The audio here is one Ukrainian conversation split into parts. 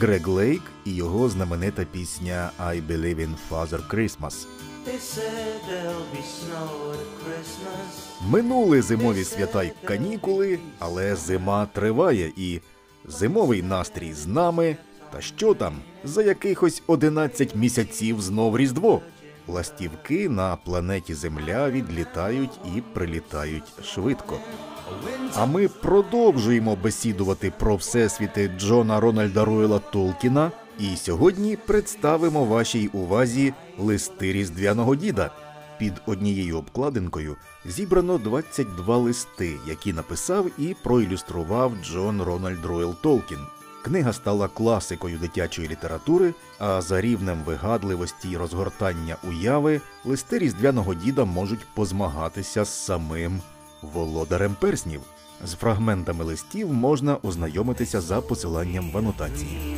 Грег Лейк і його знаменита пісня «I Believe in Father Christmas». Минули зимові свята й канікули, але зима триває і зимовий настрій з нами. Та що там? За якихось 11 місяців знов Різдво. Ластівки на планеті Земля відлітають і прилітають швидко. А ми продовжуємо бесідувати про всесвіти Джона Рональда Руела Толкіна. І сьогодні представимо вашій увазі листи Різдвяного діда. Під однією обкладинкою зібрано 22 листи, які написав і проілюстрував Джон Рональд Ройл Толкін. Книга стала класикою дитячої літератури, а за рівнем вигадливості й розгортання уяви листи різдвяного діда можуть позмагатися з самим володарем перснів. З фрагментами листів можна ознайомитися за посиланням в анотації.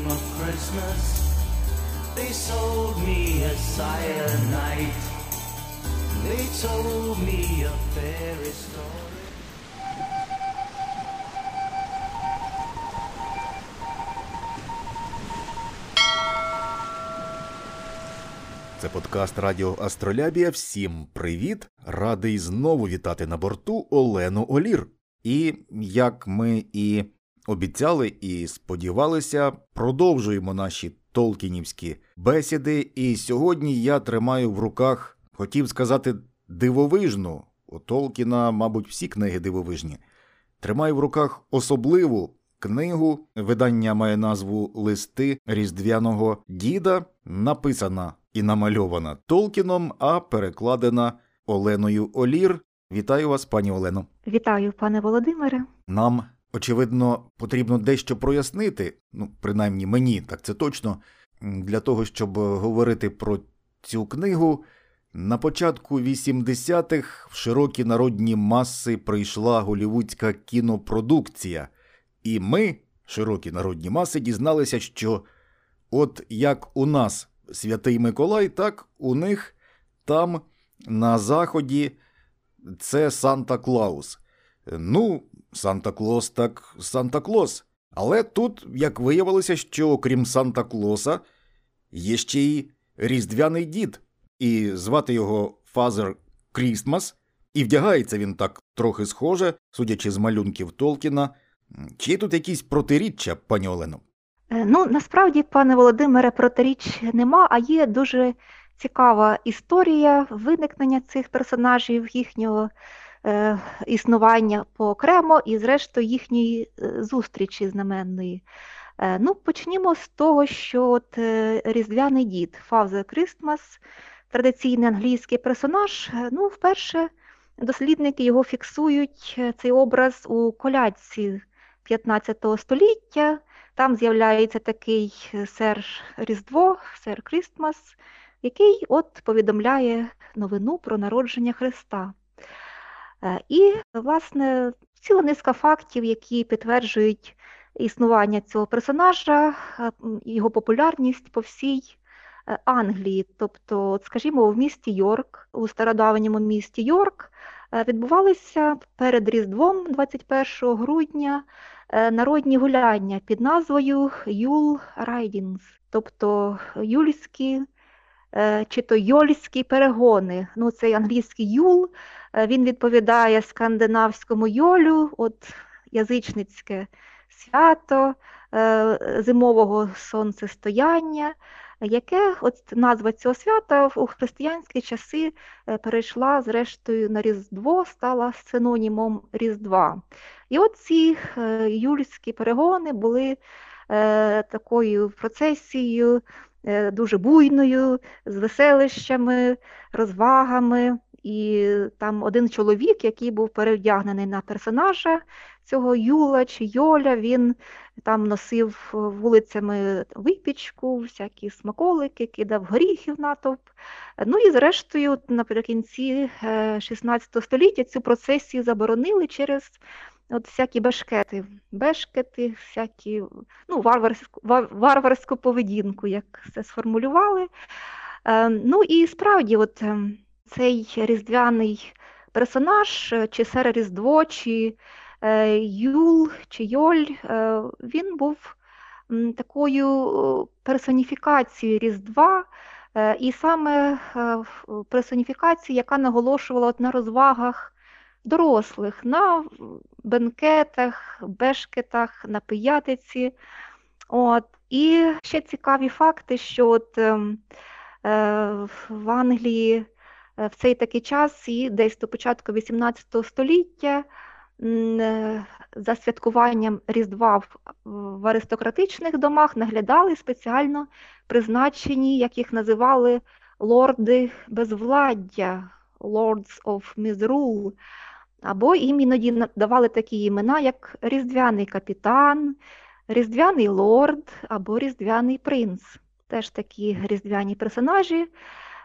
Це подкаст Радіо Астролябія. Всім привіт! Радий знову вітати на борту Олену Олір. І як ми і обіцяли і сподівалися, продовжуємо наші толкінівські бесіди. І сьогодні я тримаю в руках, хотів сказати, дивовижну. У Толкіна, мабуть, всі книги дивовижні. Тримаю в руках особливу книгу. Видання має назву Листи Різдвяного Діда, написана і намальована Толкіном, а перекладена Оленою Олір. Вітаю вас, пані Олено. Вітаю, пане Володимире. Нам, очевидно, потрібно дещо прояснити, ну, принаймні мені, так це точно, для того, щоб говорити про цю книгу. На початку 80-х в широкі народні маси прийшла голівудська кінопродукція, і ми, широкі народні маси, дізналися, що от як у нас Святий Миколай, так у них там на заході це Санта Клаус. Ну, Санта Клос так Санта Клос. Але тут, як виявилося, що окрім Санта Клоса, є ще й Різдвяний дід, і звати його Фазер Крістмас, і вдягається він так трохи схоже, судячи з малюнків Толкіна. Чи тут якісь протиріччя, пані Олено? Е, ну, насправді, пане Володимире, протиріч нема, а є дуже цікава історія виникнення цих персонажів, їхнього е, існування поокремо і, зрештою, їхньої е, зустрічі знаменної. Е, ну, Почнімо з того, що от е, Різдвяний дід Фавзе Крістмас, традиційний англійський персонаж, ну, вперше дослідники його фіксують цей образ у колядці 15 століття. Там з'являється такий сер Різдво, сер Крістмас, який от повідомляє новину про народження Христа. Е, і, власне, ціла низка фактів, які підтверджують існування цього персонажа, е, його популярність по всій е, Англії. Тобто, от, скажімо, в місті Йорк, у стародавньому місті Йорк, відбувалися перед Різдвом 21 грудня народні гуляння під назвою Yule Ridings, тобто юльські Е, чи то йольські перегони. Ну, Цей англійський Yule е, він відповідає скандинавському йолю, от язичницьке свято е, зимового сонцестояння, яке от назва цього свята у християнські часи перейшла зрештою на Різдво, стала синонімом Різдва. І от ці юльські перегони були такою процесією. Е, дуже буйною, з веселищами, розвагами. І там один чоловік, який був перевдягнений на персонажа цього Юла чи Йоля, він там носив вулицями випічку, всякі смаколики, кидав горіхів натовп. Ну і зрештою, наприкінці 16 е, століття цю процесію заборонили через От всякі бешкети, бешкети, всякі ну, варварську варварську поведінку, як це сформулювали. Е, Ну і справді, от е, цей різдвяний персонаж, е, чи Сере Різдво, чи е, Юл, чи Йоль, він був такою персоніфікацією Різдва, і саме персоніфікацію, яка наголошувала на розвагах дорослих, на бенкетах, бешкетах, на пиятиці. От. І ще цікаві факти, що от, ем, е, в Англії е, в цей такий час, і десь до початку XVIII століття, е, за святкуванням Різдва в, аристократичних домах наглядали спеціально призначені, як їх називали, лорди безвладдя, Lords of Misrule, або їм іноді давали такі імена, як Різдвяний капітан, Різдвяний лорд або Різдвяний принц. Теж такі різдвяні персонажі.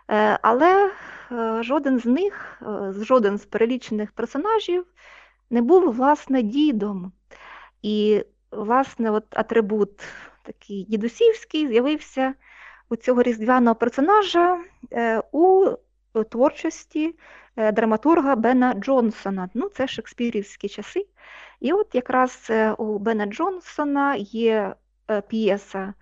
Е, Але е, жоден з них, е, жоден з перелічених персонажів не був, власне, дідом. І, власне, от атрибут такий дідусівський з'явився у цього різдвяного персонажа у творчості драматурга Бена Джонсона. Ну, це шекспірівські часи. І от якраз е, у Бена Джонсона є е, п'єса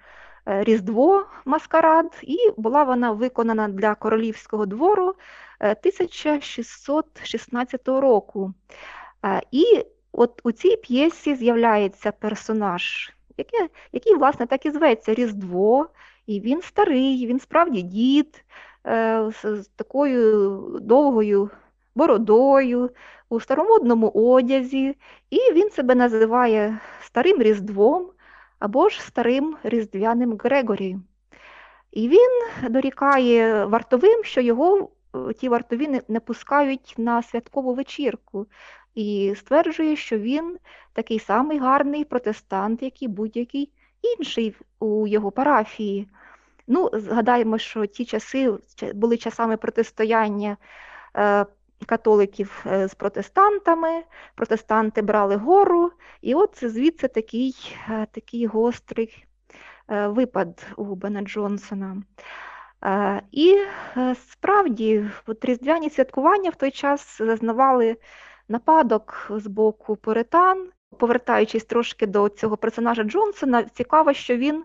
е, Різдво Маскарад, і була вона виконана для королівського двору е, 1616 року. Е, І от у цій п'єсі з'являється персонаж, який, який, власне, так і зветься Різдво, і він старий, він справді дід е, з, з такою довгою бородою, у старомодному одязі, і він себе називає Старим Різдвом або ж Старим Різдвяним Грегорі. І він дорікає вартовим, що його е, ті вартові не, не пускають на святкову вечірку, і стверджує, що він такий самий гарний протестант, як і будь-який інший у його парафії. Ну, згадаємо, що ті часи були часами протистояння е, католиків е, з протестантами, протестанти брали гору, і от звідси такий, е, такий гострий випад у Бена Джонсона. І справді, різдвяні святкування в той час зазнавали нападок з боку пуритан. Повертаючись трошки до цього персонажа Джонсона, цікаво, що він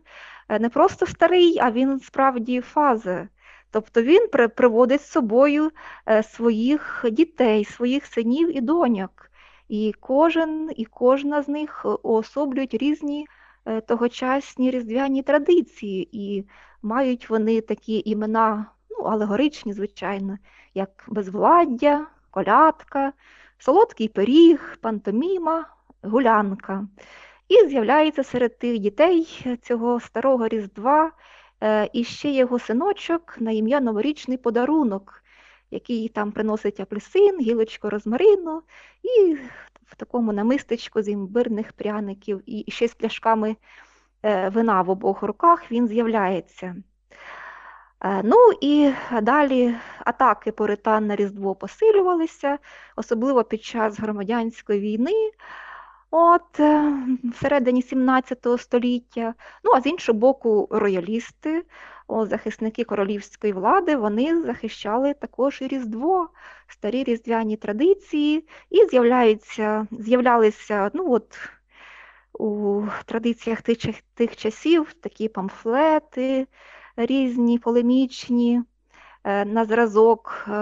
не просто старий, а він справді фазе. Тобто він при- приводить з собою е, своїх дітей, своїх синів і доньок. І кожен і кожна з них е, уособлюють різні е, тогочасні різдвяні традиції, і мають вони такі імена, ну, алегоричні, звичайно, як безвладдя, колядка, солодкий пиріг, пантоміма, гулянка. І з'являється серед тих дітей цього старого Різдва е, і ще його синочок на ім'я Новорічний подарунок, який там приносить апельсин, гілочку розмарину і в такому намистечку з імбирних пряників, і ще з пляшками е, вина в обох руках він з'являється. Е, Ну і далі атаки поритан на Різдво посилювалися, особливо під час громадянської війни, от е, всередині 17 століття. Ну а з іншого боку, роялісти, о, захисники королівської влади, вони захищали також і Різдво, старі різдвяні традиції, і з'являються, з'являлися, ну от у традиціях тих, тих часів такі памфлети різні, полемічні, е, на зразок е,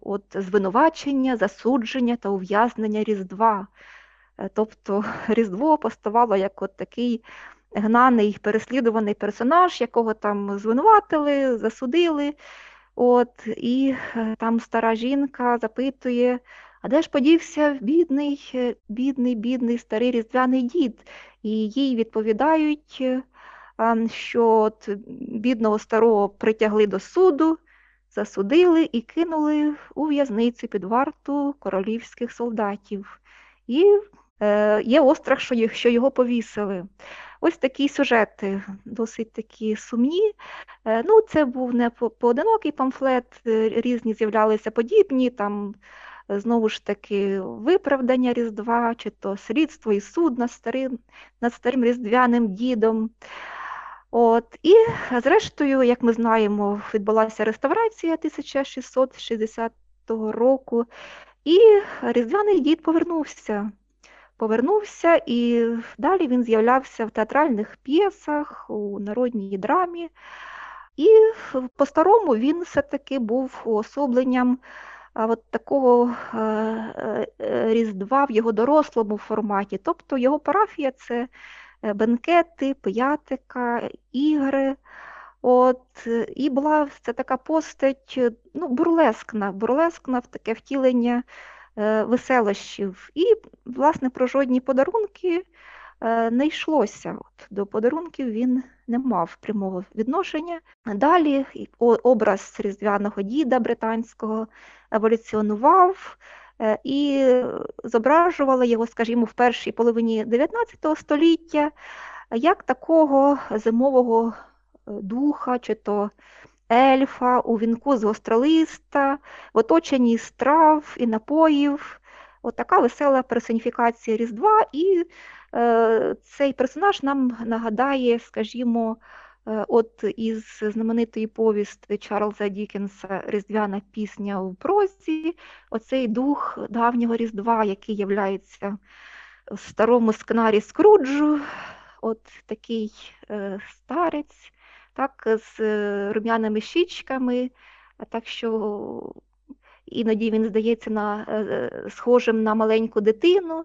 от, звинувачення, засудження та ув'язнення Різдва. Е, Тобто Різдво поставало як от такий гнаний, переслідуваний персонаж, якого там звинуватили, засудили. От, і е, там стара жінка запитує, а де ж подівся бідний, е, бідний, бідний старий різдвяний дід? І їй відповідають, ем, що от бідного старого притягли до суду, засудили і кинули у в'язницю під варту королівських солдатів. І є острах, що, їх- що його повісили. Ось такі сюжети, досить такі сумні. Е, Ну, це був не поодинокий памфлет, е, різні з'являлися подібні, там е, знову ж таки виправдання Різдва, чи то слідство і суд над старим, над старим різдвяним дідом. От, і зрештою, як ми знаємо, відбулася реставрація 1660 року, і Різдвяний дід повернувся. Повернувся, і далі він з'являвся в театральних п'єсах, у народній драмі. І по-старому він все-таки був уособленням от такого е, е, різдва в його дорослому форматі. Тобто його парафія це бенкети, пиятика, ігри. От, І була це така постать ну, бурлескна, бурлескна в таке втілення е, веселощів. І, власне, про жодні подарунки е, не йшлося. От, До подарунків він не мав прямого відношення. Далі образ різдвяного діда британського еволюціонував. Е, і зображували його, скажімо, в першій половині 19 століття як такого зимового духа, чи то ельфа у вінку з гостролиста, в оточенні страв і напоїв. От така весела персоніфікація Різдва, і е, цей персонаж нам нагадає, скажімо, е, от із знаменитої повісти Чарльза Дікенса Різдвяна пісня у прозі, оцей дух давнього Різдва, який являється в старому скнарі Скруджу, от такий е, старець, так, з е, рум'яними щічками, так що іноді він здається на, е, е, схожим на маленьку дитину.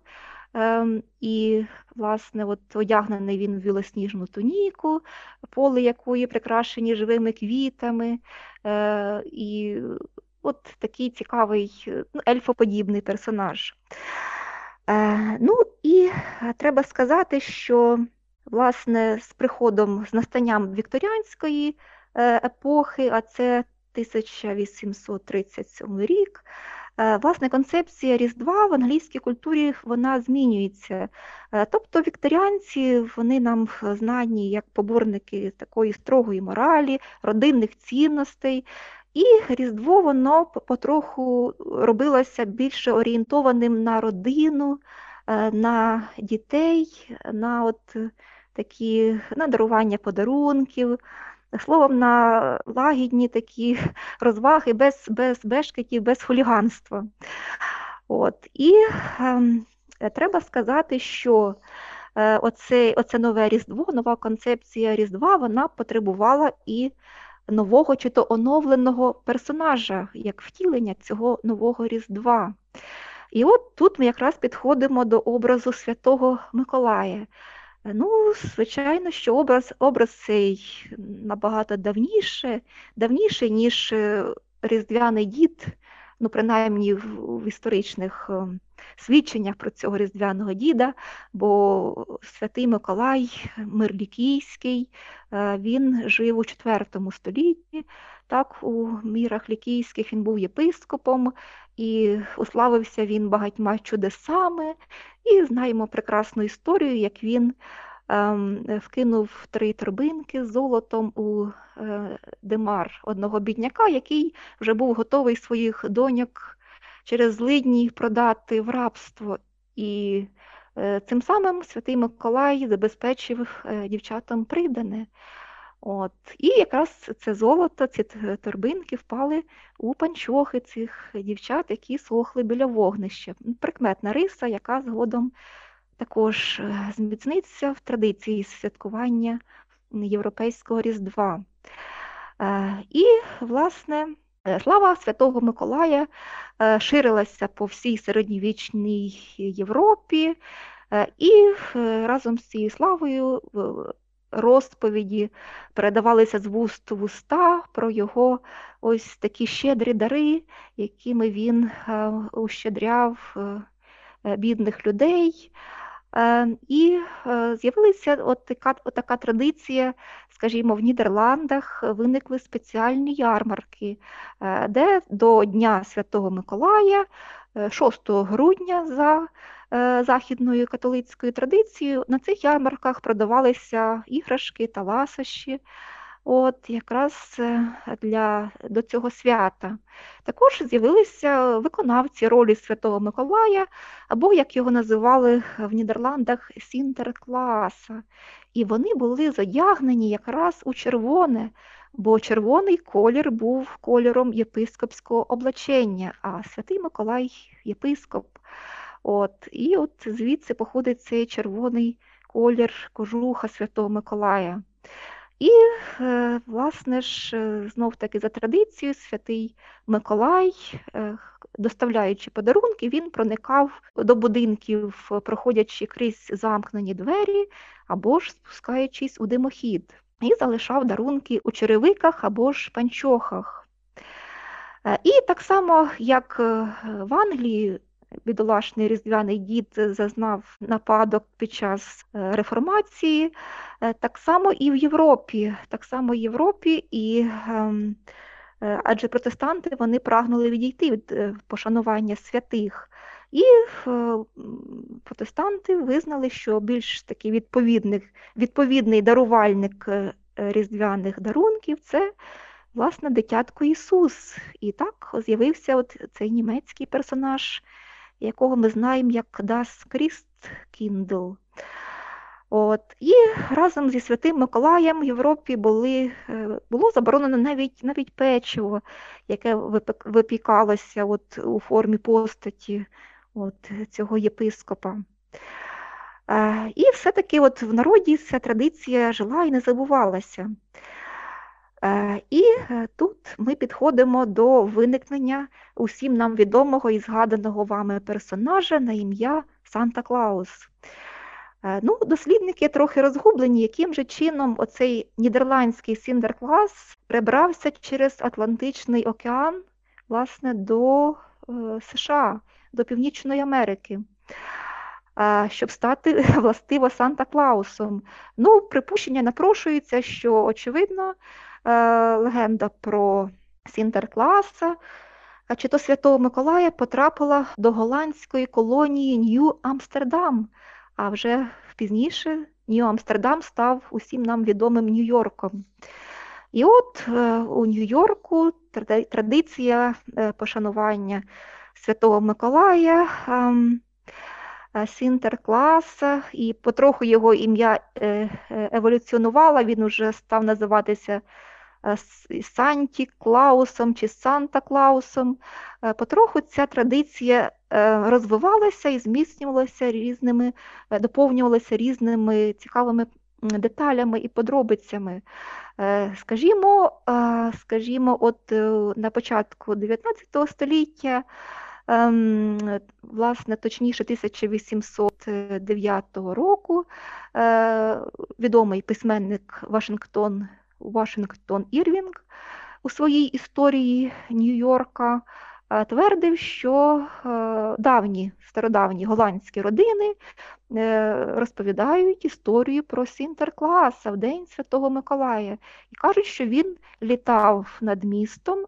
Ем, і, власне, от одягнений він в білосніжну туніку, поле якої прикрашені живими квітами. І от такий цікавий, ну, ельфоподібний персонаж. Ну і треба сказати, що Власне, з приходом, з настанням вікторіанської е, епохи, а це 1837 рік, е, власне, концепція Різдва в англійській культурі вона змінюється. Е, тобто вікторіанці вони нам знані як поборники такої строгої моралі, родинних цінностей. І Різдво воно потроху робилося більше орієнтованим на родину, на дітей, на от такі на подарунків, словом, на лагідні такі розваги без без бешкетів, без хуліганства. От. І е, треба сказати, що е, оце, оце нове Різдво, нова концепція Різдва, вона потребувала і нового чи то оновленого персонажа, як втілення цього нового Різдва. І от тут ми якраз підходимо до образу Святого Миколая. Ну, звичайно, що образ образ цей набагато давніше, давніший, ніж е, Різдвяний дід, ну, принаймні в, в історичних е, свідченнях про цього Різдвяного діда, бо Святий Миколай Мирлікійський, е, він жив у IV столітті, так, у мірах лікійських він був єпископом, і уславився він багатьма чудесами, і знаємо прекрасну історію, як він ем, вкинув три торбинки з золотом у е, Демар одного бідняка, який вже був готовий своїх доньок через злидні продати в рабство. І е, цим самим святий Миколай забезпечив е, дівчатам придане. От. І якраз це золото, ці торбинки впали у панчохи цих дівчат, які сохли біля вогнища. Прикметна риса, яка згодом також е, зміцниться в традиції святкування Європейського Різдва. І, власне, слава Святого Миколая ширилася по всій середньовічній Європі, і разом з цією славою розповіді передавалися з вуст в уста про його ось такі щедрі дари, якими він е, ущедряв е, е, бідних людей. І з'явилася от така, от така традиція, скажімо, в Нідерландах виникли спеціальні ярмарки, де до Дня Святого Миколая, 6 грудня за Е, західною католицькою традицією, на цих ярмарках продавалися іграшки та ласощі. От якраз е, для до цього свята. Також з'явилися виконавці ролі Святого Миколая, або, як його називали в Нідерландах, Сінтеркласа. І вони були задягнені якраз у червоне, бо червоний колір був кольором єпископського облачення, а святий Миколай єпископ. От, І от звідси походить цей червоний колір кожуха Святого Миколая. І, е, власне ж, е, знов таки за традицією, святий Миколай, е, доставляючи подарунки, він проникав до будинків, проходячи крізь замкнені двері або ж спускаючись у димохід, і залишав дарунки у черевиках або ж панчохах. І так само, як в Англії бідолашний різдвяний дід зазнав нападок під час е, реформації, е, так само і в Європі, так само в Європі, і ем, е, адже протестанти вони прагнули відійти від пошанування святих. І протестанти визнали, що більш такий відповідний, відповідний дарувальник різдвяних дарунків це власне дитятко Ісус. І так з'явився от цей німецький персонаж якого ми знаємо як Das Christkindl. От. І разом зі Святим Миколаєм в Європі були, е, було заборонено навіть навіть печиво, яке випікалося от, у формі постаті от, цього єпископа. Е, і все-таки от в народі ця традиція жила і не забувалася. Е, і е, тут ми підходимо до виникнення усім нам відомого і згаданого вами персонажа на ім'я Санта Клаус. Е, ну, Дослідники трохи розгублені, яким же чином оцей нідерландський Сіндерклас прибрався через Атлантичний океан власне, до США, до Північної Америки. Щоб стати властиво Санта Клаусом. Ну, припущення напрошується, що, очевидно, легенда про Сінтеркласа, чи то Святого Миколая потрапила до голландської колонії Нью-Амстердам, а вже пізніше Нью-Амстердам став усім нам відомим Нью-Йорком. І от е, у Нью-Йорку традиція е, пошанування Святого Миколая. Ем, Сінтеркласа, і потроху його ім'я еволюціонувало, він уже став називатися Е, Санті Клаусом чи Санта Клаусом. Е, потроху ця традиція е, розвивалася і зміцнювалася різними, доповнювалася різними цікавими деталями і подробицями. Скажімо, скажімо, от на початку 19 століття, ем, власне, точніше 1809 року, відомий письменник Вашингтон Вашингтон Ірвінг у своїй історії Нью-Йорка е, твердив, що е, давні стародавні голландські родини е, розповідають історію про Сінтеркласа в День Святого Миколая і кажуть, що він літав над містом.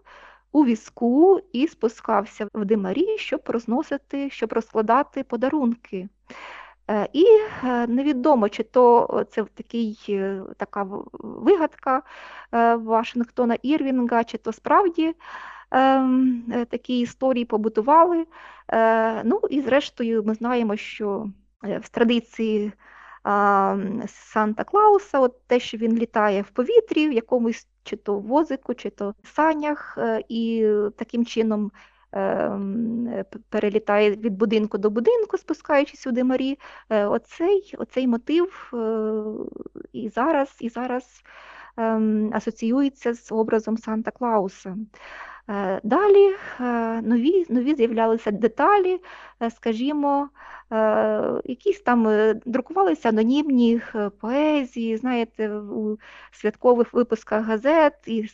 У візку і спускався в димарі, щоб розносити, щоб розкладати подарунки. Е, і е, невідомо, чи то це такий, е, така вигадка Вашингтона Ірвінга, чи то справді ем, такі історії побудували. Ну і зрештою ми знаємо, що в традиції Санта Клауса, от те, що він літає в повітрі, в якомусь чи то возику, чи то санях, і таким чином перелітає від будинку до будинку, спускаючись у димарі. Е, оцей оцей мотив е, і зараз і зараз ем, асоціюється з образом Санта Клауса. Е, далі нові нові з'являлися деталі, скажімо, якісь там друкувалися анонімні поезії, знаєте, у святкових випусках газет. І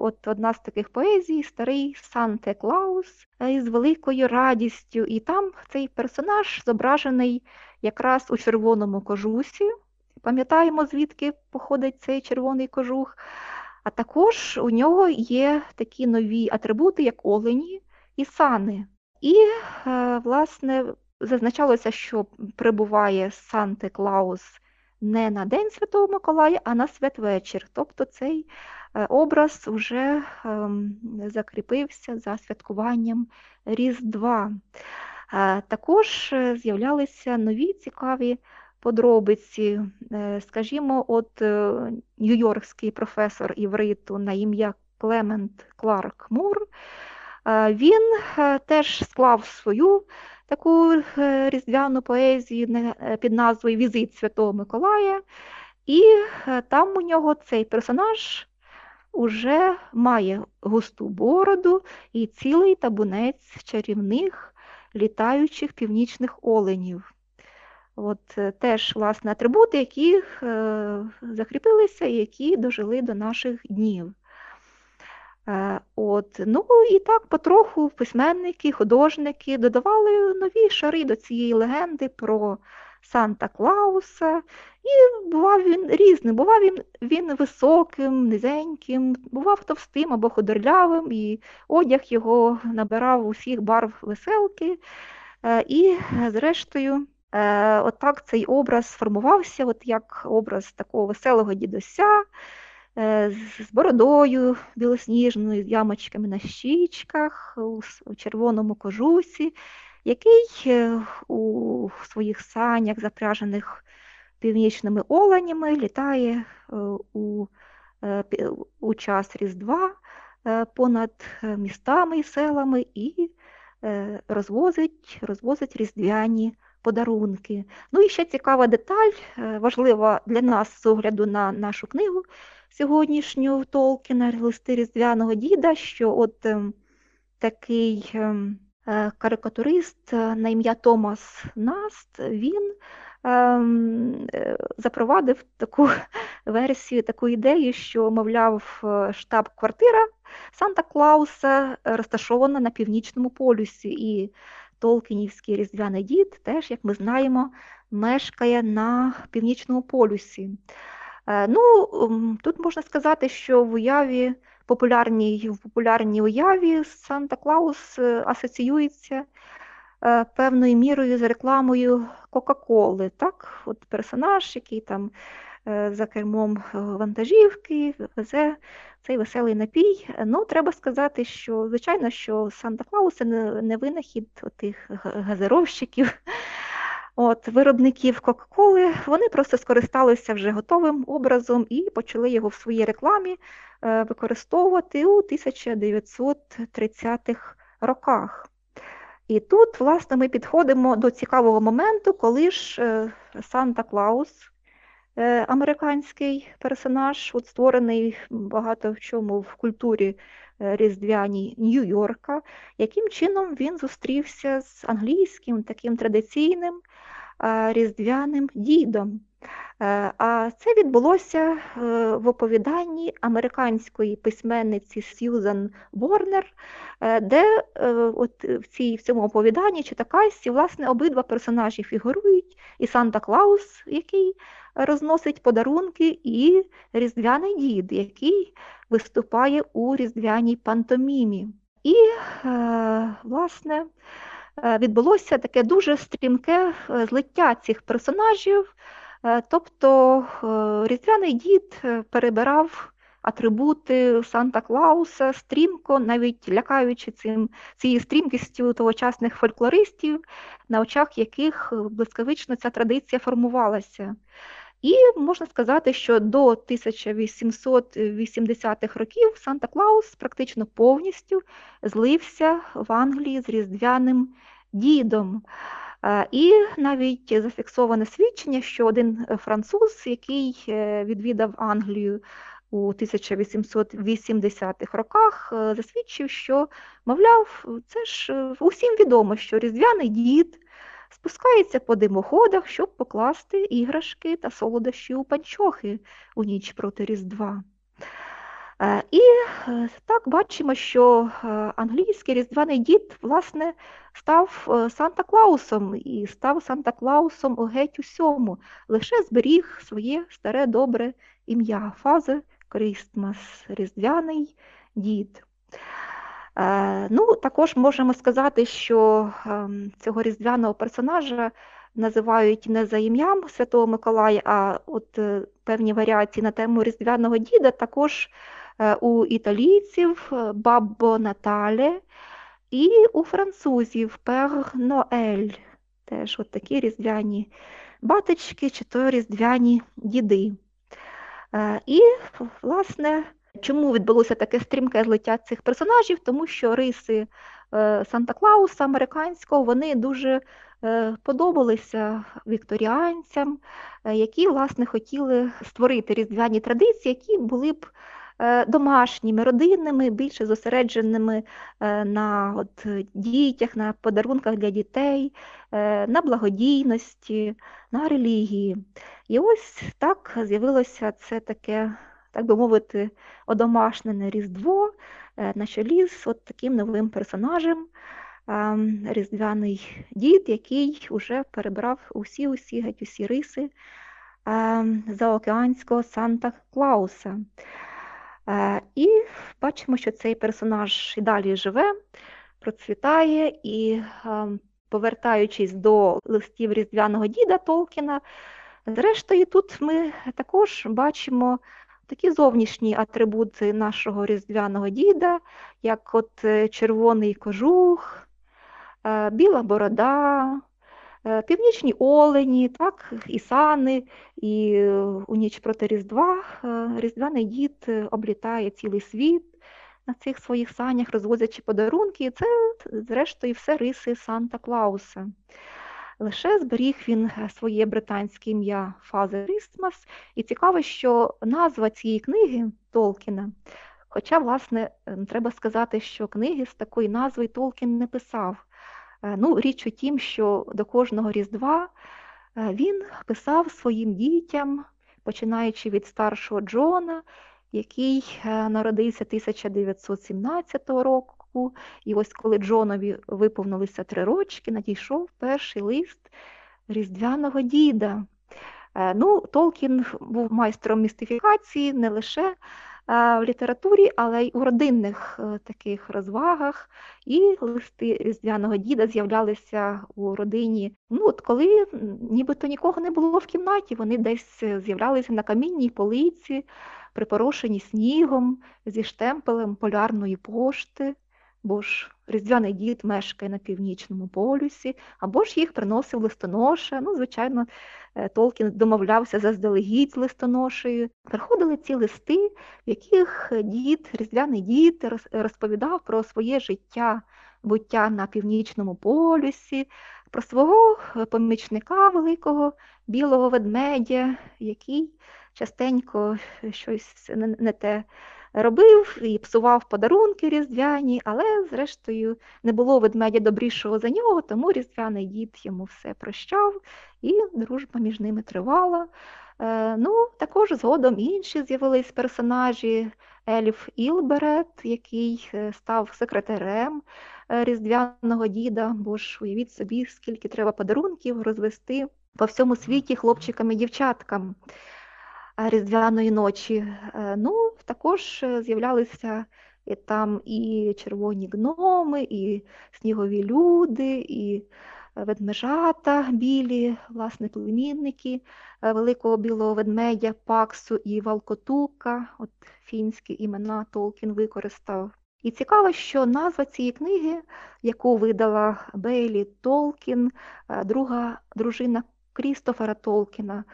от одна з таких поезій Старий Санте Клаус із великою радістю. І там цей персонаж зображений якраз у червоному кожусі. Пам'ятаємо, звідки походить цей червоний кожух. А також у нього є такі нові атрибути, як олені і сани. І, е, власне, зазначалося, що прибуває Санте Клаус не на День Святого Миколая, а на святвечір. Тобто цей е, образ вже ем, закріпився за святкуванням Різдва. Е, також з'являлися нові цікаві подробиці. Е, скажімо, от е, нью-йоркський професор івриту на ім'я Клемент Кларк Мур, е, він теж склав свою таку різдвяну поезію під назвою Візит Святого Миколая. І там у нього цей персонаж уже має густу бороду і цілий табунець чарівних літаючих північних оленів. От е, теж, власне, атрибути, які е, закріпилися і які дожили до наших днів. Е, От, ну і так потроху письменники, художники додавали нові шари до цієї легенди про Санта Клауса. І бував він різним. Бував він, він високим, низеньким, бував товстим або худорлявим, і одяг його набирав усіх барв веселки. І, зрештою, е, отак цей образ сформувався, от як образ такого веселого дідуся е, з бородою білосніжною, з ямочками на щічках, у у червоному кожусі, який е, у своїх санях, запряжених північними оленями, літає е, у, е, у час Різдва понад містами і селами і розвозить, розвозить різдвяні подарунки. Ну і ще цікава деталь, е, важлива для нас з огляду на нашу книгу сьогоднішню Толкіна «Листи Різдвяного діда, що от ем, такий е, карикатурист е, на ім'я Томас Наст, він е, запровадив таку версію, таку ідею, що, мовляв, е, штаб-квартира Санта Клауса е, розташована на північному полюсі, і Толкінівський різдвяний дід теж, як ми знаємо, мешкає на північному полюсі. Е, Ну, тут можна сказати, що в уяві популярній, в популярній уяві Санта Клаус е, асоціюється е, певною мірою з рекламою Кока-Коли. Так? От персонаж, який там за кермом вантажівки везе цей веселий напій. Ну, треба сказати, що, звичайно, що Санта Клаус це не, винахід тих газировщиків. От, виробників Кока-Коли, вони просто скористалися вже готовим образом і почали його в своїй рекламі е, використовувати у 1930-х роках. І тут, власне, ми підходимо до цікавого моменту, коли ж е, Санта Клаус, американський персонаж, от створений багато в чому в культурі е, різдвяній Нью-Йорка, яким чином він зустрівся з англійським таким традиційним е, різдвяним дідом. Е, А це відбулося е, в оповіданні американської письменниці Сьюзан Ворнер, е, де е, от в, цій, в цьому оповіданні чи казці, власне, обидва персонажі фігурують, і Санта Клаус, який розносить подарунки, і Різдвяний дід, який виступає у різдвяній пантомімі. І, е, власне, е, відбулося таке дуже стрімке е, злиття цих персонажів. Тобто Різдвяний дід перебирав атрибути Санта Клауса стрімко, навіть лякаючи цим, цією стрімкістю тогочасних фольклористів, на очах яких е, блискавично ця традиція формувалася. І можна сказати, що до 1880-х років Санта Клаус практично повністю злився в Англії з Різдвяним дідом. Е, І навіть зафіксоване свідчення, що один француз, який е, відвідав Англію у 1880-х роках, е, засвідчив, що, мовляв, це ж е, усім відомо, що Різдвяний дід спускається по димоходах, щоб покласти іграшки та солодощі у панчохи у ніч проти Різдва. Е, І так бачимо, що англійський різдвяний дід, власне, став Санта-Клаусом і став Санта-Клаусом у геть усьому, лише зберіг своє старе добре ім'я Фазе Крістмас, Різдвяний дід. Е, Ну, також можемо сказати, що ем, цього різдвяного персонажа називають не за ім'ям Святого Миколая, а от е, певні варіації на тему різдвяного діда також е, у італійців Баббо Натале і у французів Пер Ноель. Теж от такі різдвяні батечки чи то різдвяні діди. І, власне, Чому відбулося таке стрімке злиття цих персонажів? Тому що риси е, Санта-Клауса американського вони дуже е, подобалися вікторіанцям, е, які власне хотіли створити різдвяні традиції, які були б домашніми, родинними, більше зосередженими на от, дітях, на подарунках для дітей, на благодійності, на релігії. І ось так з'явилося це таке, так би мовити, одомашнене Різдво е, на чолі з от таким новим персонажем. ем, Різдвяний дід, який вже перебрав усі усі геть усі риси заокеанського Санта Клауса. Е, І бачимо, що цей персонаж і далі живе, процвітає і, ем, повертаючись до листів Різдвяного діда Толкіна, зрештою, тут ми також бачимо такі зовнішні атрибути нашого різдвяного діда, як от е, червоний кожух, е, біла борода, е, північні олені, так, і сани, і у ніч проти Різдва різдвяний дід облітає цілий світ на цих своїх санях, розвозячи подарунки. І це, зрештою, все риси Санта-Клауса. Лише зберіг він е, своє британське ім'я Father Christmas. І цікаво, що назва цієї книги Толкіна, хоча, власне, е, треба сказати, що книги з такою назвою Толкін не писав. Е, Ну, річ у тім, що до кожного Різдва він писав своїм дітям, починаючи від старшого Джона, який народився 1917 року. І ось коли Джонові виповнилися три рочки, надійшов перший лист Різдвяного діда. Е, Ну, Толкін був майстром містифікації не лише е, в літературі, але й у родинних е, таких розвагах. І листи Різдвяного діда з'являлися у родині. Ну, от коли нібито нікого не було в кімнаті, вони десь з'являлися на камінній полиці, припорошені снігом, зі штемпелем полярної пошти. Бо ж Різдвяний дід мешкає на північному полюсі, або ж їх приносив листоноша. Ну, звичайно, е, Толкін домовлявся заздалегідь з листоношею. Приходили ці листи, в яких дід, Різдвяний дід розповідав про своє життя, буття на північному полюсі, про свого е, помічника великого білого ведмедя, який частенько щось не, не те робив і псував подарунки різдвяні, але, зрештою, не було ведмедя добрішого за нього, тому різдвяний дід йому все прощав, і дружба між ними тривала. Е, Ну, також згодом інші з'явились персонажі. Ельф Ілберет, який е, став секретарем е, різдвяного діда, бо ж уявіть собі, скільки треба подарунків розвести по всьому світі хлопчикам і дівчаткам різдвяної ночі. Е, Ну, також е, з'являлися там і червоні гноми, і снігові люди, і е, ведмежата білі, власне, племінники е, великого білого ведмедя Паксу і Валкотука. От фінські імена Толкін використав. І цікаво, що назва цієї книги, яку видала Бейлі Толкін, е, друга дружина Крістофера Толкіна,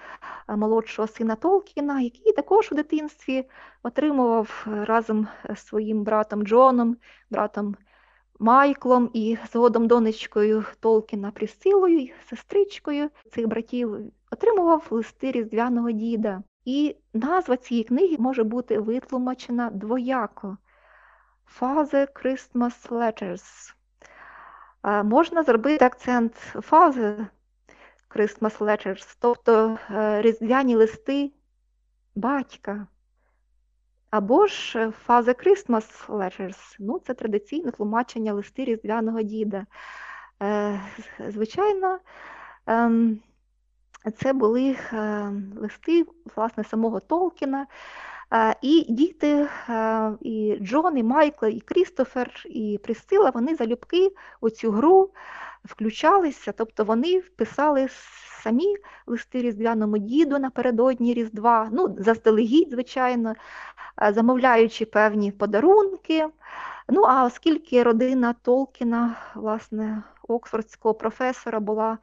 е, молодшого сина Толкіна, який також у дитинстві отримував е, разом з своїм братом Джоном, братом Майклом і згодом донечкою Толкіна Присилою, сестричкою цих братів, отримував листи Різдвяного діда. І назва цієї книги може бути витлумачена двояко. Father Christmas Letters. Е, Можна зробити акцент Father Christmas Letters, тобто е, різдвяні листи батька. Або ж е, Father Christmas Letters. Ну, це традиційне тлумачення листи різдвяного діда. Е, Звичайно, ем, це були листи власне самого Толкіна. І діти, і Джон, і Майкл, і Крістофер, і Присцила, вони залюбки у цю гру включалися, тобто вони писали самі листи Різдвяному діду напередодні Різдва, ну, заздалегідь, звичайно, е, замовляючи певні подарунки. Ну, а оскільки родина Толкіна, власне, оксфордського професора була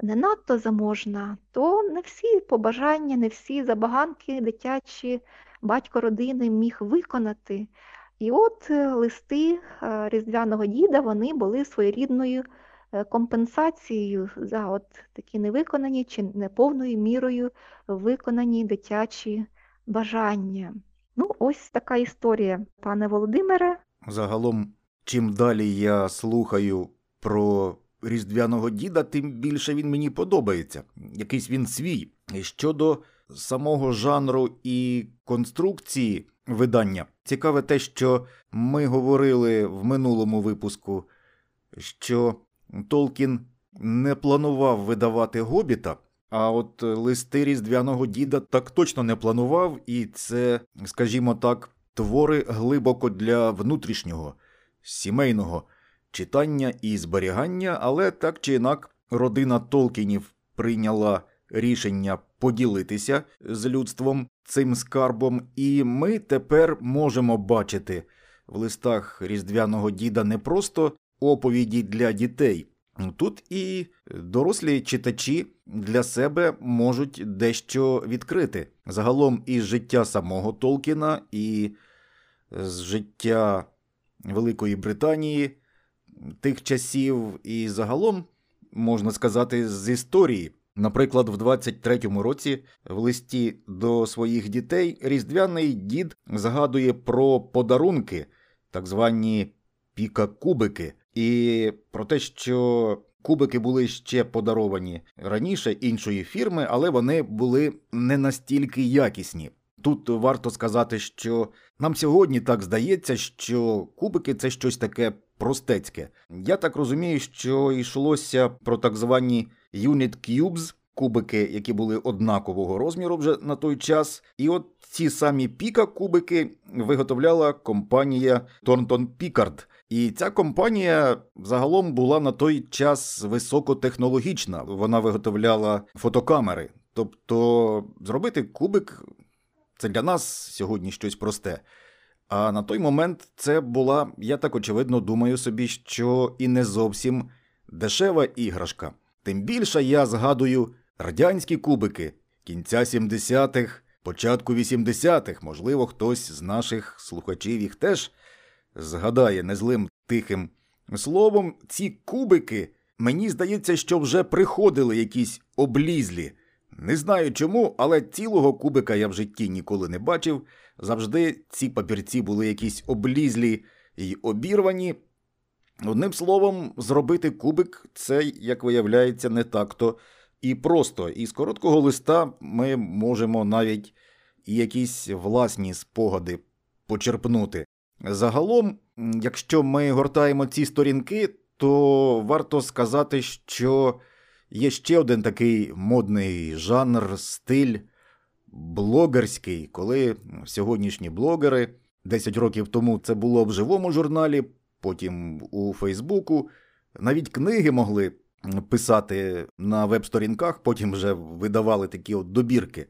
не надто заможна, то не всі побажання, не всі забаганки дитячі батько родини міг виконати. І от е, листи е, Різдвяного діда вони були своєрідною компенсацією за от такі невиконані чи неповною мірою виконані дитячі бажання. Ну, ось така історія, пане Володимире. Загалом, чим далі я слухаю про Різдвяного діда, тим більше він мені подобається. Якийсь він свій. І Щодо самого жанру і конструкції видання, цікаве те, що ми говорили в минулому випуску, що Толкін не планував видавати гобіта. А от листи Різдвяного діда так точно не планував, і це, скажімо так, твори глибоко для внутрішнього, сімейного читання і зберігання, але так чи інак родина Толкінів прийняла рішення поділитися з людством цим скарбом, і ми тепер можемо бачити в листах Різдвяного діда не просто оповіді для дітей. Тут і дорослі читачі для себе можуть дещо відкрити. Загалом із життя самого Толкіна, і з життя Великої Британії тих часів, і загалом, можна сказати, з історії. Наприклад, в 23-му році в листі до своїх дітей різдвяний дід згадує про подарунки, так звані піка-кубики, і про те, що кубики були ще подаровані раніше іншої фірми, але вони були не настільки якісні. Тут варто сказати, що нам сьогодні так здається, що кубики це щось таке простецьке. Я так розумію, що йшлося про так звані Unit Cubes, кубики, які були однакового розміру вже на той час. І от ці самі піка кубики виготовляла компанія Thornton Pickard. І ця компанія загалом була на той час високотехнологічна. Вона виготовляла фотокамери. Тобто зробити кубик це для нас сьогодні щось просте. А на той момент це була, я так очевидно думаю собі, що і не зовсім дешева іграшка. Тим більше я згадую радянські кубики кінця 70-х, початку 80-х, можливо, хтось з наших слухачів їх теж згадає незлим тихим словом. Ці кубики, мені здається, що вже приходили якісь облізлі. Не знаю чому, але цілого кубика я в житті ніколи не бачив. Завжди ці папірці були якісь облізлі й обірвані. Одним словом, зробити кубик це, як виявляється, не так-то і просто. І з короткого листа ми можемо навіть і якісь власні спогади почерпнути. Загалом, якщо ми гортаємо ці сторінки, то варто сказати, що є ще один такий модний жанр, стиль блогерський, коли сьогоднішні блогери 10 років тому це було в живому журналі, потім у Фейсбуку, навіть книги могли писати на веб-сторінках, потім вже видавали такі от добірки.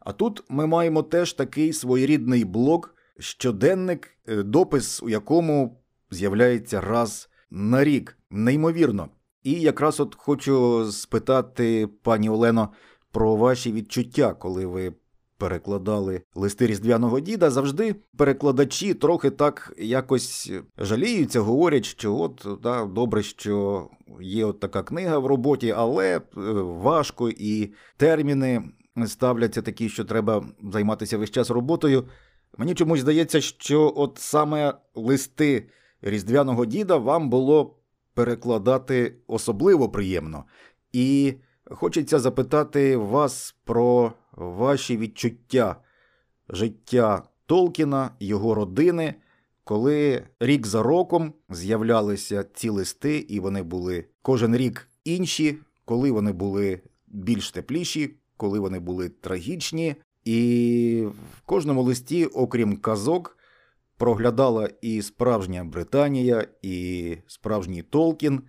А тут ми маємо теж такий своєрідний блог, щоденник, е, допис, у якому з'являється раз на рік. Неймовірно. І якраз от хочу спитати, пані Олено, про ваші відчуття, коли ви перекладали листи Різдвяного діда. Завжди перекладачі трохи так якось жаліються, говорять, що от да, добре, що є от така книга в роботі, але е, важко і терміни ставляться такі, що треба займатися весь час роботою. Мені чомусь здається, що от саме листи Різдвяного діда вам було перекладати особливо приємно. І хочеться запитати вас про ваші відчуття життя Толкіна, його родини, коли рік за роком з'являлися ці листи, і вони були кожен рік інші, коли вони були більш тепліші, коли вони були трагічні. І в кожному листі, окрім казок, проглядала і справжня Британія, і справжній Толкін,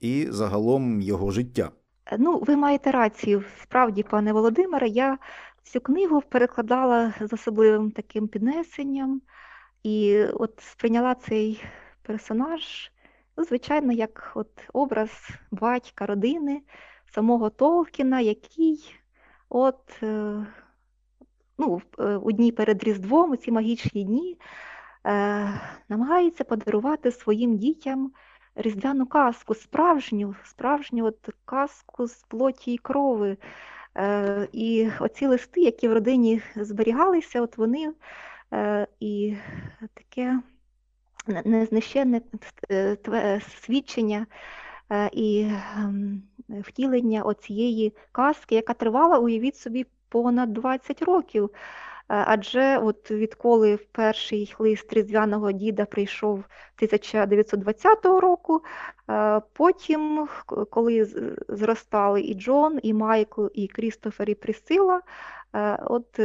і загалом його життя. Ну, ви маєте рацію. Справді, пане Володимире, я цю книгу перекладала з особливим таким піднесенням і от сприйняла цей персонаж, ну, звичайно, як от образ батька родини, самого Толкіна, який от е, ну, е, у дні перед Різдвом, у ці магічні дні, е, намагається подарувати своїм дітям різдвяну казку, справжню, справжню от казку з плоті і крови. Е, І оці листи, які в родині зберігалися, от вони е, і таке незнищенне е, свідчення е, і ем, втілення оцієї казки, яка тривала, уявіть собі, понад 20 років. Е, адже от відколи перший лист різдвяного діда прийшов 1920 року, потім, коли зростали і Джон, і Майкл, і Крістофер, і Присила, от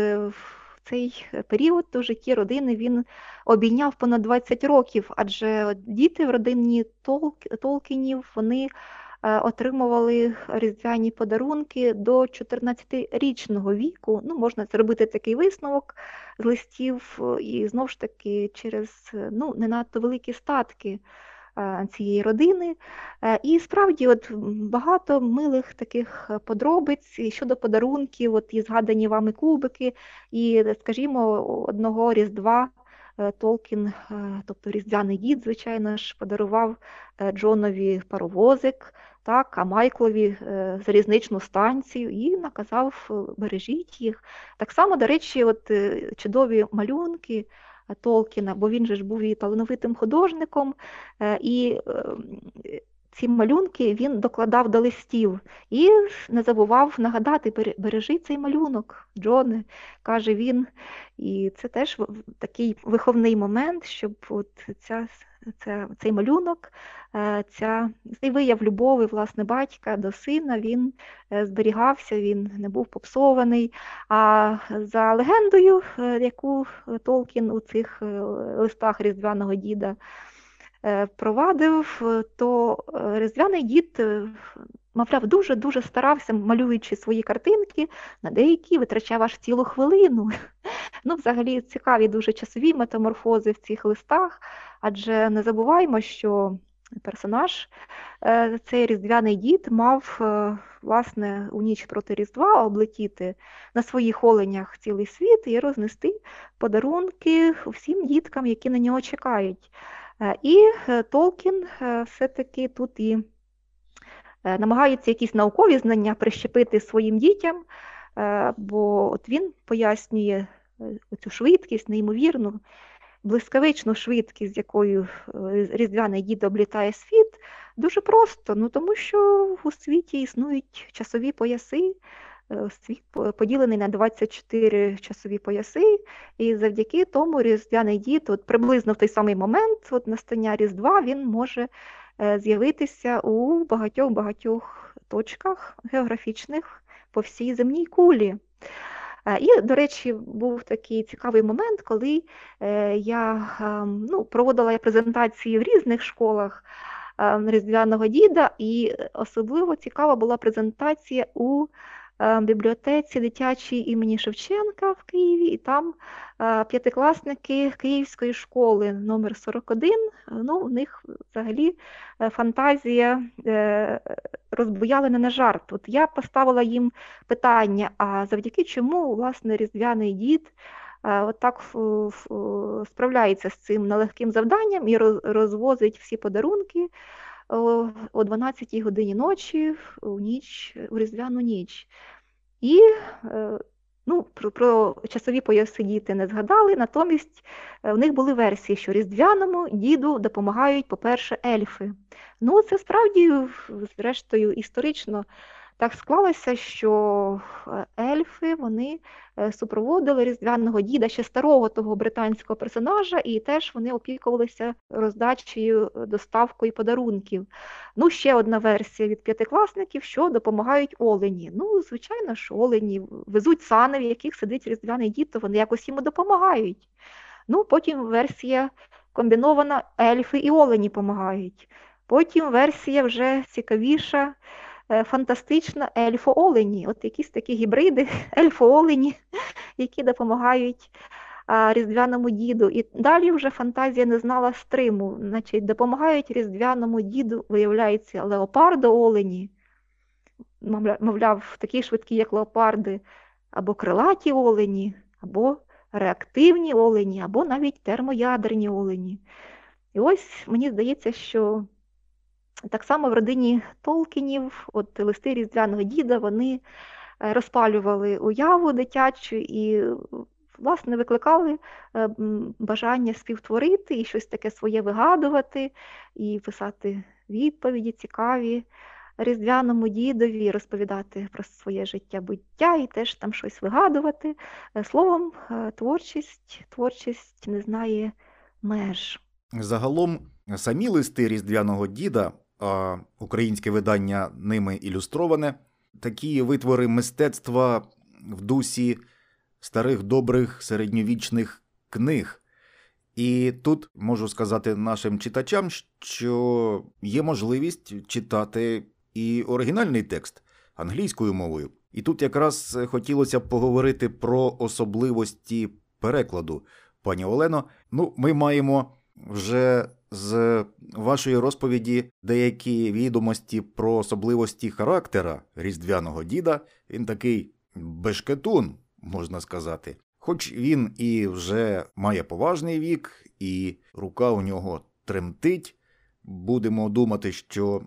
цей період у житті родини він обійняв понад 20 років, адже діти в родині Толкінів вони е, отримували різдвяні подарунки до 14-річного віку. Ну, Можна зробити такий висновок з листів, і знову ж таки через ну, не надто великі статки. Е, цієї родини. Е, і справді от багато милих таких подробиць щодо подарунків, от і згадані вами кубики, і, скажімо, одного різдва. Е, Толкін, тобто різдвяний дід, звичайно ж, подарував Джонові паровозик, так, а Майклові залізничну станцію і наказав бережіть їх. Так само, до речі, от чудові малюнки Толкіна, бо він же ж був і талановитим художником, е, і ем, ці малюнки він докладав до листів і не забував нагадати, бережи цей малюнок, Джоне, каже він. І це теж такий виховний момент, щоб от ця, ця, цей малюнок, е, ця, цей вияв любові власне, батька до сина, він е, зберігався, він не був попсований. А за легендою, е, яку Толкін у цих листах Різдвяного діда впровадив, то Різдвяний дід мовляв, дуже-дуже старався, малюючи свої картинки, на деякі витрачав аж цілу хвилину. Ну, Взагалі цікаві дуже часові метаморфози в цих листах, адже не забуваємо, що персонаж, е, цей різдвяний дід, мав е, власне, у ніч проти Різдва облетіти на своїх оленях цілий світ і рознести подарунки всім діткам, які на нього чекають. Е, і Толкін все-таки тут і Е, намагаються якісь наукові знання прищепити своїм дітям, е, бо от він пояснює е, цю швидкість, неймовірну, блискавичну швидкість, з якою різдвяний дід облітає світ, дуже просто, ну тому що у світі існують часові пояси. Світ поділений на 24 часові пояси, і завдяки тому різдвяний дід, от приблизно в той самий момент от настання Різдва, він може Е, з'явитися у багатьох-багатьох точках географічних по всій земній кулі. Е, і, до речі, був такий цікавий момент, коли е, я ну, проводила презентації в різних школах Різдвяного діда, і особливо цікава була презентація у Е, бібліотеці дитячій імені Шевченка в Києві, і там е, п'ятикласники Київської школи номер 41 ну, у них взагалі е, фантазія розбуялена на жарт. От Я поставила їм питання, а завдяки чому власне різдвяний дід отак справляється з цим нелегким завданням і розвозить всі подарунки о 12 годині ночі у ніч, у різдвяну ніч. І е, ну, про, про часові пояси діти не згадали, натомість у них були версії, що різдвяному діду допомагають, по-перше, ельфи. Ну, це справді, зрештою, історично так склалося, що е, ельфи вони е, супроводили різдвяного діда ще старого того британського персонажа, і теж вони опікувалися роздачею, е, доставкою подарунків. Ну, ще одна версія від п'ятикласників, що допомагають олені. Ну, звичайно ж, олені везуть сани, в яких сидить різдвяний дід, то вони якось йому допомагають. Ну, Потім версія комбінована ельфи і олені допомагають. Потім версія вже цікавіша. Е, фантастична ельфо-олені, от якісь такі гібриди, ельфо-олені, які допомагають різдвяному діду. І далі вже фантазія не знала стриму. Значить, Допомагають різдвяному діду, виявляється, леопардо-олені, мовляв, такі швидкі, як леопарди, або крилаті олені, або реактивні олені, або навіть термоядерні олені. І ось мені здається, що так само в родині Толкінів, от листи Різдвяного діда, вони е, розпалювали уяву дитячу і, власне, викликали е, бажання співтворити і щось таке своє вигадувати, і писати відповіді цікаві різдвяному дідові, розповідати про своє життя буття і теж там щось вигадувати. Е, словом, творчість, творчість не знає меж. Загалом самі листи Різдвяного діда а українське видання ними ілюстроване. Такі витвори мистецтва в дусі старих добрих середньовічних книг. І тут можу сказати нашим читачам, що є можливість читати і оригінальний текст англійською мовою. І тут якраз хотілося б поговорити про особливості перекладу. Пані Олено, ну, ми маємо вже з вашої розповіді деякі відомості про особливості характера різдвяного діда. Він такий бешкетун, можна сказати. Хоч він і вже має поважний вік, і рука у нього тремтить, будемо думати, що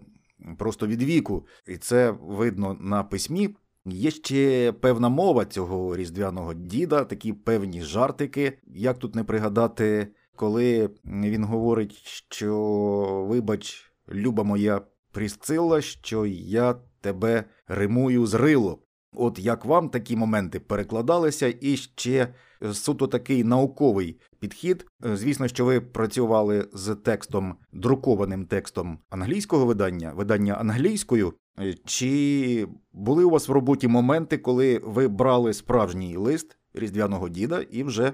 просто від віку, і це видно на письмі. Є ще певна мова цього різдвяного діда, такі певні жартики. Як тут не пригадати коли він говорить, що вибач, люба моя Прісцила, що я тебе римую з рило. От як вам такі моменти перекладалися, і ще суто такий науковий підхід. Звісно, що ви працювали з текстом, друкованим текстом англійського видання, видання англійською. Чи були у вас в роботі моменти, коли ви брали справжній лист різдвяного діда і вже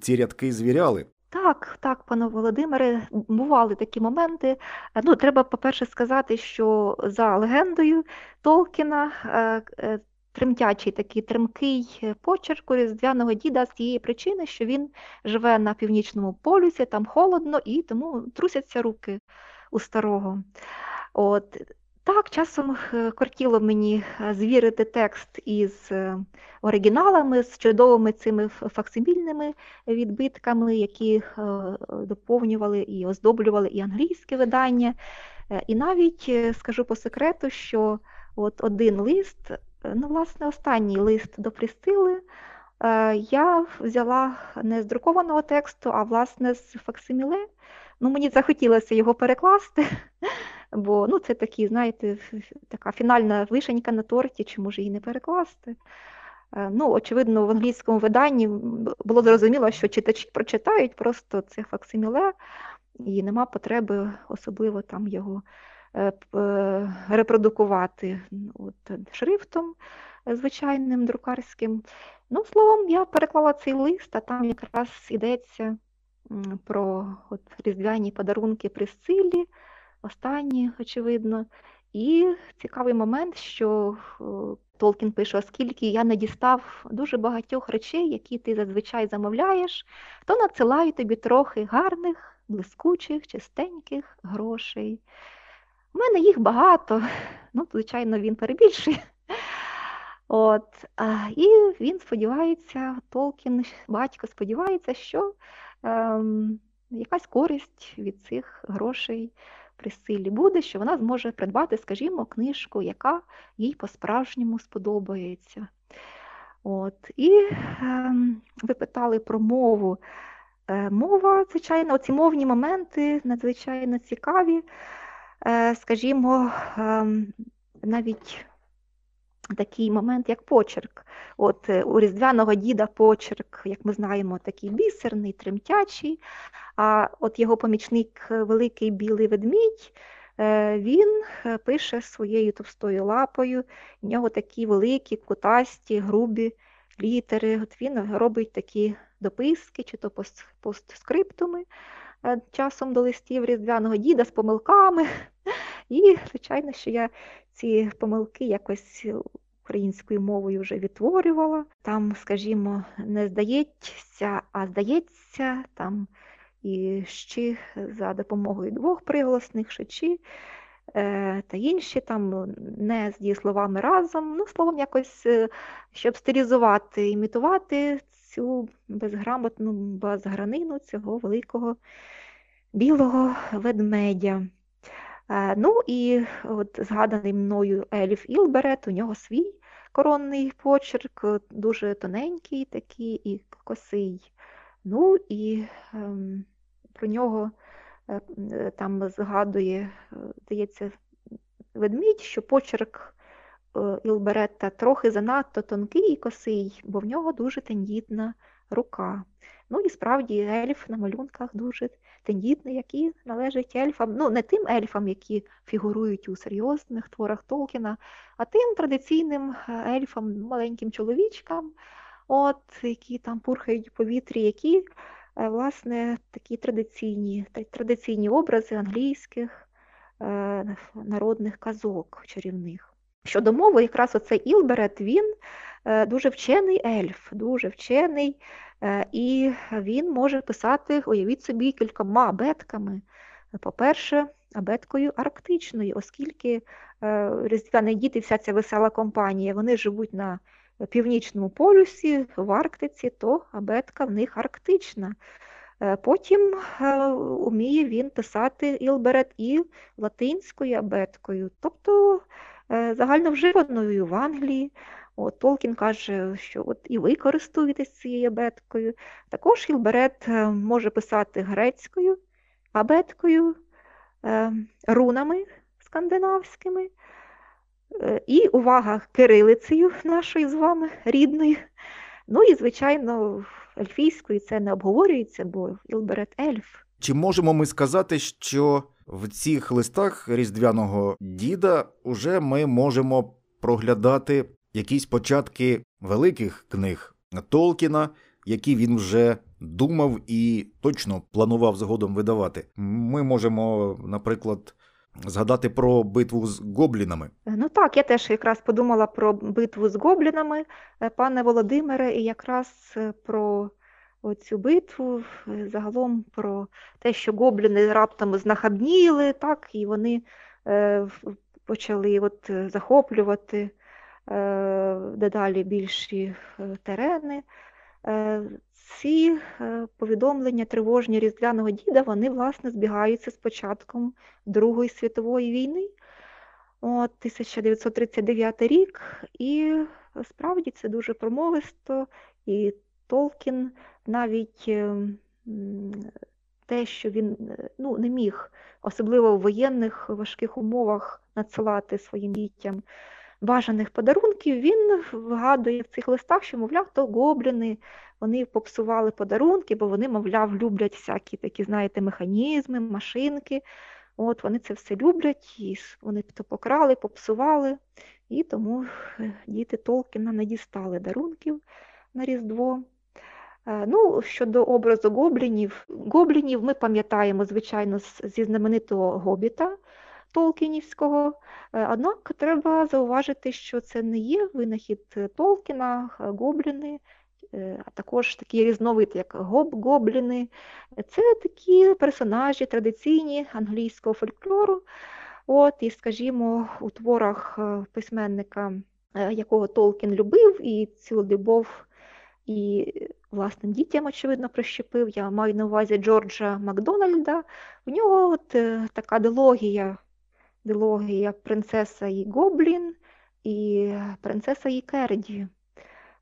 ці рядки звіряли? Так, так, пане Володимире, бували такі моменти. Е, ну, треба, по-перше, сказати, що за легендою Толкіна е, е, тремтячий такий тремкий почерк у різдвяного діда з тієї причини, що він живе на північному полюсі, там холодно, і тому трусяться руки у старого. От. Так, часом е, кортіло мені е, звірити текст із е, оригіналами, з чудовими цими факсимільними відбитками, які доповнювали і оздоблювали і англійське видання. І навіть скажу по секрету, що от один лист, ну, власне, останній лист до Прістили, я взяла не з друкованого тексту, а власне з факсиміле. Ну, Мені захотілося його перекласти. Бо ну, це такі, знаєте, така фінальна вишенька на торті, чи може її не перекласти. Е, ну, Очевидно, в англійському виданні було зрозуміло, що читачі прочитають просто це факсиміле, і нема потреби особливо там його е, е, репродукувати от, шрифтом звичайним друкарським. Ну, Словом, я переклала цей лист, а там якраз йдеться про от, різдвяні подарунки при силі останні, очевидно. І цікавий момент, що е, Толкін пише, оскільки я не дістав дуже багатьох речей, які ти зазвичай замовляєш, то надсилаю тобі трохи гарних, блискучих, чистеньких грошей. У мене їх багато, ну, звичайно, він перебільшує. От, І він сподівається, Толкін, батько сподівається, що ем, якась користь від цих грошей при силі буде, що вона зможе придбати, скажімо, книжку, яка їй по-справжньому сподобається. От. І е, ви питали про мову. Е, Мова, звичайно, ці мовні моменти надзвичайно цікаві. Е, Скажімо, е, навіть такий момент, як почерк. От е, У Різдвяного діда почерк, як ми знаємо, такий бісерний, тремтячий, а от його помічник е, Великий Білий Ведмідь, е, він пише своєю товстою лапою, в нього такі великі, кутасті, грубі літери. От Він робить такі дописки, чи то постскриптуми часом до листів Різдвяного діда з помилками. І, звичайно, що я ці помилки якось українською мовою вже відтворювала. Там, скажімо, не здається, а здається, там і щі за допомогою двох приголосних шичі е, та інші там не з дієсловами разом. Ну, словом, якось, е, щоб стилізувати, імітувати цю безграмотну безгранину цього великого білого ведмедя. Е, Ну і от згаданий мною Еліф Ілберет, у нього свій коронний почерк, е, дуже тоненький такий і косий. Ну і ем, про нього е, там згадує, здається, ведмідь, що почерк е, Ілберетта трохи занадто тонкий і косий, бо в нього дуже тендітна рука. Ну і справді ельф на малюнках дуже тендітний, який належить ельфам, ну не тим ельфам, які фігурують у серйозних творах Толкіна, а тим традиційним е, ельфам, маленьким чоловічкам, от, які там пурхають у повітрі, які, е, власне, такі традиційні, традиційні образи англійських е, народних казок чарівних. Щодо мови, якраз оцей Ілберет, він дуже вчений ельф, дуже вчений, е, і він може писати, уявіть собі, кількома абетками. По-перше, абеткою арктичною, оскільки е, різдвяні діти, вся ця весела компанія, вони живуть на північному полюсі, в Арктиці, то абетка в них арктична. Е, Потім е, уміє він писати Ілберет і латинською абеткою, тобто е, загальновживаною в Англії. От, Толкін каже, що от і ви користуєтесь цією абеткою. Також Ілберет е, може писати грецькою, абеткою, е, рунами скандинавськими. Е, І увага кирилицею нашою з вами рідною. Ну і, звичайно, ельфійською це не обговорюється, бо Ілберет ельф. Чи можемо ми сказати, що в цих листах різдвяного діда уже ми можемо проглядати якісь початки великих книг Толкіна, які він вже думав і точно планував згодом видавати? Ми можемо, наприклад, згадати про битву з гоблінами. Ну так, я теж якраз подумала про битву з гоблінами, е, пане Володимире, і якраз е, про цю битву, е, загалом про те, що гобліни раптом знахабніли, так, і вони е, почали от, е, захоплювати е, дедалі більші е, терени. Е, Ці е, повідомлення тривожні Різдвяного діда, вони, власне, збігаються з початком Другої світової війни. От 1939 рік, і справді це дуже промовисто, і Толкін навіть е, те, що він е, ну, не міг, особливо в воєнних важких умовах, надсилати своїм дітям бажаних подарунків, він вгадує в цих листах, що, мовляв, то гобліни, вони попсували подарунки, бо вони, мовляв, люблять всякі такі, знаєте, механізми, машинки. От вони це все люблять, і вони то покрали, попсували, і тому е, діти Толкіна не дістали дарунків на Різдво. Е, Ну, щодо образу гоблінів, гоблінів ми пам'ятаємо, звичайно, зі знаменитого Гобіта Толкінівського. Е, Однак треба зауважити, що це не є винахід е, Толкіна, гобліни, е, а також такий різновид, як гоб-гобліни. Це такі персонажі традиційні англійського фольклору. От, і, скажімо, у творах письменника, якого Толкін любив, і цю любов і власним дітям, очевидно, прищепив. Я маю на увазі Джорджа Макдональда. У нього от така дилогія, дилогія принцеса і Гоблін і принцеса і Керді.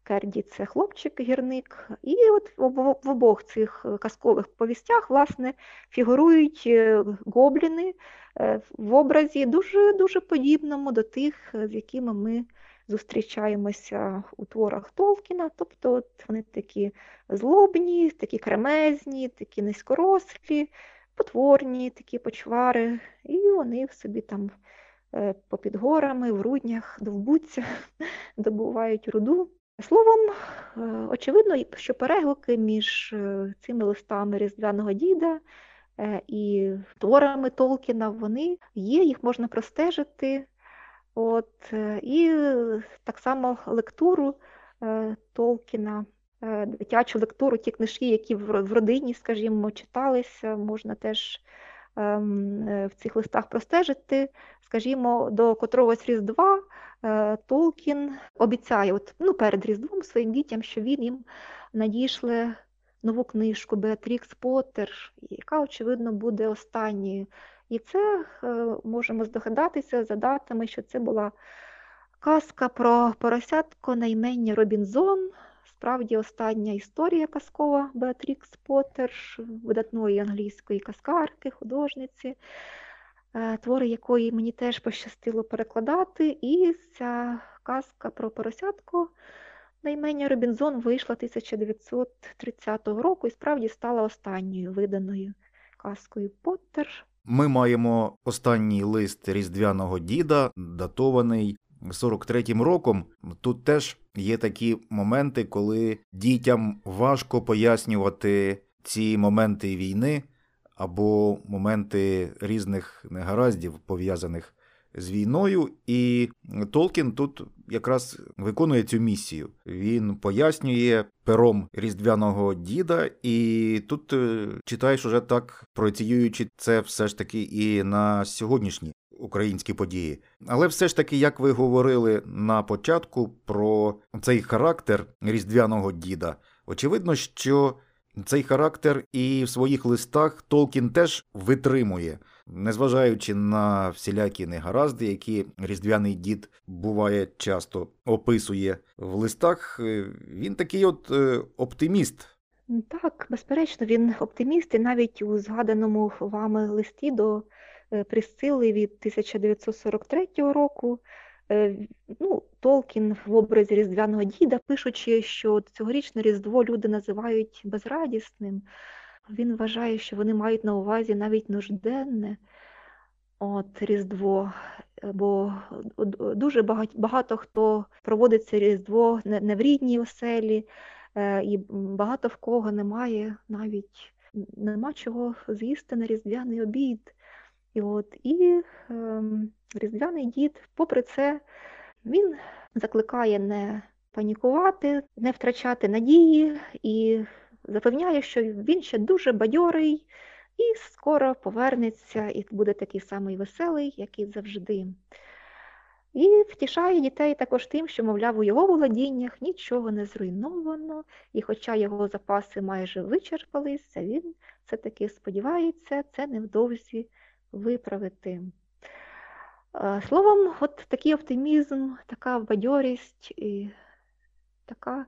Керді це хлопчик-гірник. І от в обох цих казкових повістях, власне, фігурують е, гобліни е, в образі дуже дуже подібному до тих, з якими ми зустрічаємося у творах Толкіна. Тобто от вони такі злобні, такі кремезні, такі низькорослі, потворні, такі почвари, і вони собі там е, попід горами, в руднях довбуться, добувають руду. Словом, е, очевидно, що переглуки між е, цими листами Різдвяного діда і творами Толкіна вони є, їх можна простежити. От, і так само лектуру Толкіна, дитячу лектуру, ті книжки, які в родині, скажімо, читалися, можна теж ем, е, в цих листах простежити. Скажімо, до котрогось Різдва е, Толкін обіцяє, от, ну, перед Різдвом своїм дітям, що він їм надійшли нову книжку Беатрікс Поттер, яка, очевидно, буде останньою. І це е, можемо здогадатися за датами, що це була казка про поросятко на імення Робінзон. Справді остання історія казкова Беатрікс Поттер, видатної англійської казкарки, художниці, е, твори якої мені теж пощастило перекладати. І ця казка про поросятко на імення Робінзон вийшла 1930 року і справді стала останньою виданою казкою Поттер. Ми маємо останній лист різдвяного діда, датований 43-м роком. Тут теж є такі моменти, коли дітям важко пояснювати ці моменти війни або моменти різних негараздів, пов'язаних з війною. І Толкін тут якраз виконує цю місію. Він пояснює пером різдвяного діда, і тут е, читаєш уже так, проеціюючи це все ж таки і на сьогоднішні українські події. Але все ж таки, як ви говорили на початку про цей характер різдвяного діда, очевидно, що цей характер і в своїх листах Толкін теж витримує, незважаючи на всілякі негаразди, які різдвяний дід буває часто описує в листах. е, Він такий от е, оптиміст. Так, безперечно, він оптиміст, і навіть у згаданому вами листі до е, Присцили від 1943 року. е, Ну, Толкін в образі Різдвяного діда, пишучи, що цьогорічне Різдво люди називають безрадісним, він вважає, що вони мають на увазі навіть нужденне от, Різдво, бо дуже багать- багато хто проводить це Різдво не не в рідній оселі, е, і багато в кого немає навіть нема чого з'їсти на різдвяний обід. І от і ем, різдвяний дід, попри це, він закликає не панікувати, не втрачати надії і запевняє, що він ще дуже бадьорий і скоро повернеться, і буде такий самий веселий, як і завжди. І втішає дітей також тим, що, мовляв, у його володіннях нічого не зруйновано, і хоча його запаси майже вичерпалися, він все-таки сподівається це невдовзі виправити. Е, Словом, от такий оптимізм, така бадьорість і така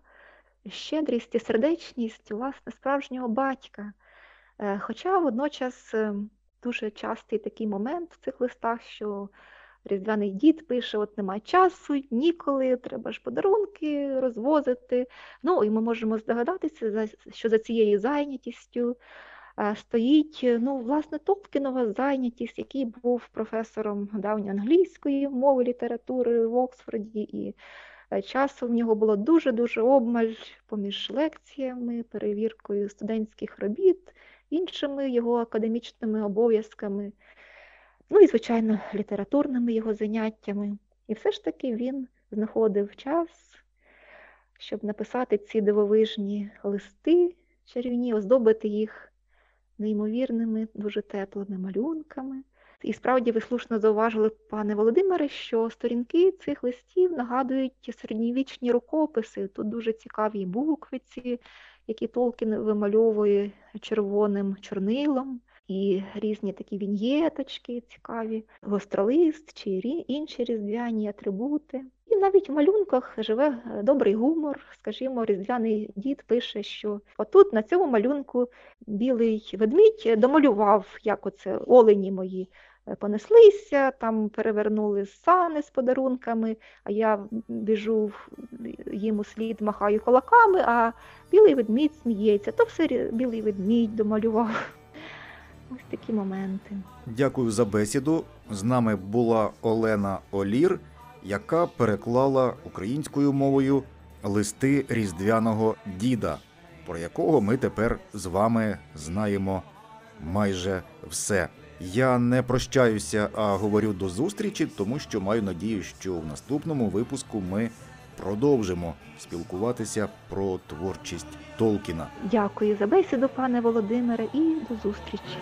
щедрість і сердечність, власне, справжнього батька. Е, Хоча водночас е, дуже частий такий момент в цих листах, що Різдвяний дід пише: от немає часу, ніколи, треба ж подарунки розвозити. Ну, і ми можемо здогадатися, що за цією зайнятістю стоїть, е, ну, власне, Толкінова зайнятість, який був професором давньоанглійської мови, літератури в Оксфорді, і е, часу в нього було дуже-дуже обмаль поміж лекціями, перевіркою студентських робіт, іншими його академічними обов'язками, ну і, звичайно, літературними його заняттями. І все ж таки він знаходив час, щоб написати ці дивовижні листи чарівні, оздобити їх неймовірними, дуже теплими малюнками. І справді ви слушно зауважили, пане Володимире, що сторінки цих листів нагадують середньовічні рукописи. Тут дуже цікаві буквиці, які Толкін вимальовує червоним чорнилом, і різні такі віньєточки цікаві, гостролист чи інші різдвяні атрибути. І навіть в малюнках живе е, добрий гумор. Скажімо, різдвяний дід пише, що отут на цьому малюнку білий ведмідь домалював, як оце олені мої е, понеслися, там перевернули сани з подарунками, а я біжу їм у слід, махаю кулаками, а білий ведмідь сміється. То все білий ведмідь домалював. Ось такі моменти. Дякую за бесіду. З нами була Олена Олір, яка переклала українською мовою листи різдвяного діда, про якого ми тепер з вами знаємо майже все. Я не прощаюся, а говорю до зустрічі, тому що маю надію, що в наступному випуску ми продовжимо спілкуватися про творчість Толкіна. Дякую за бесіду, пане Володимире, і до зустрічі.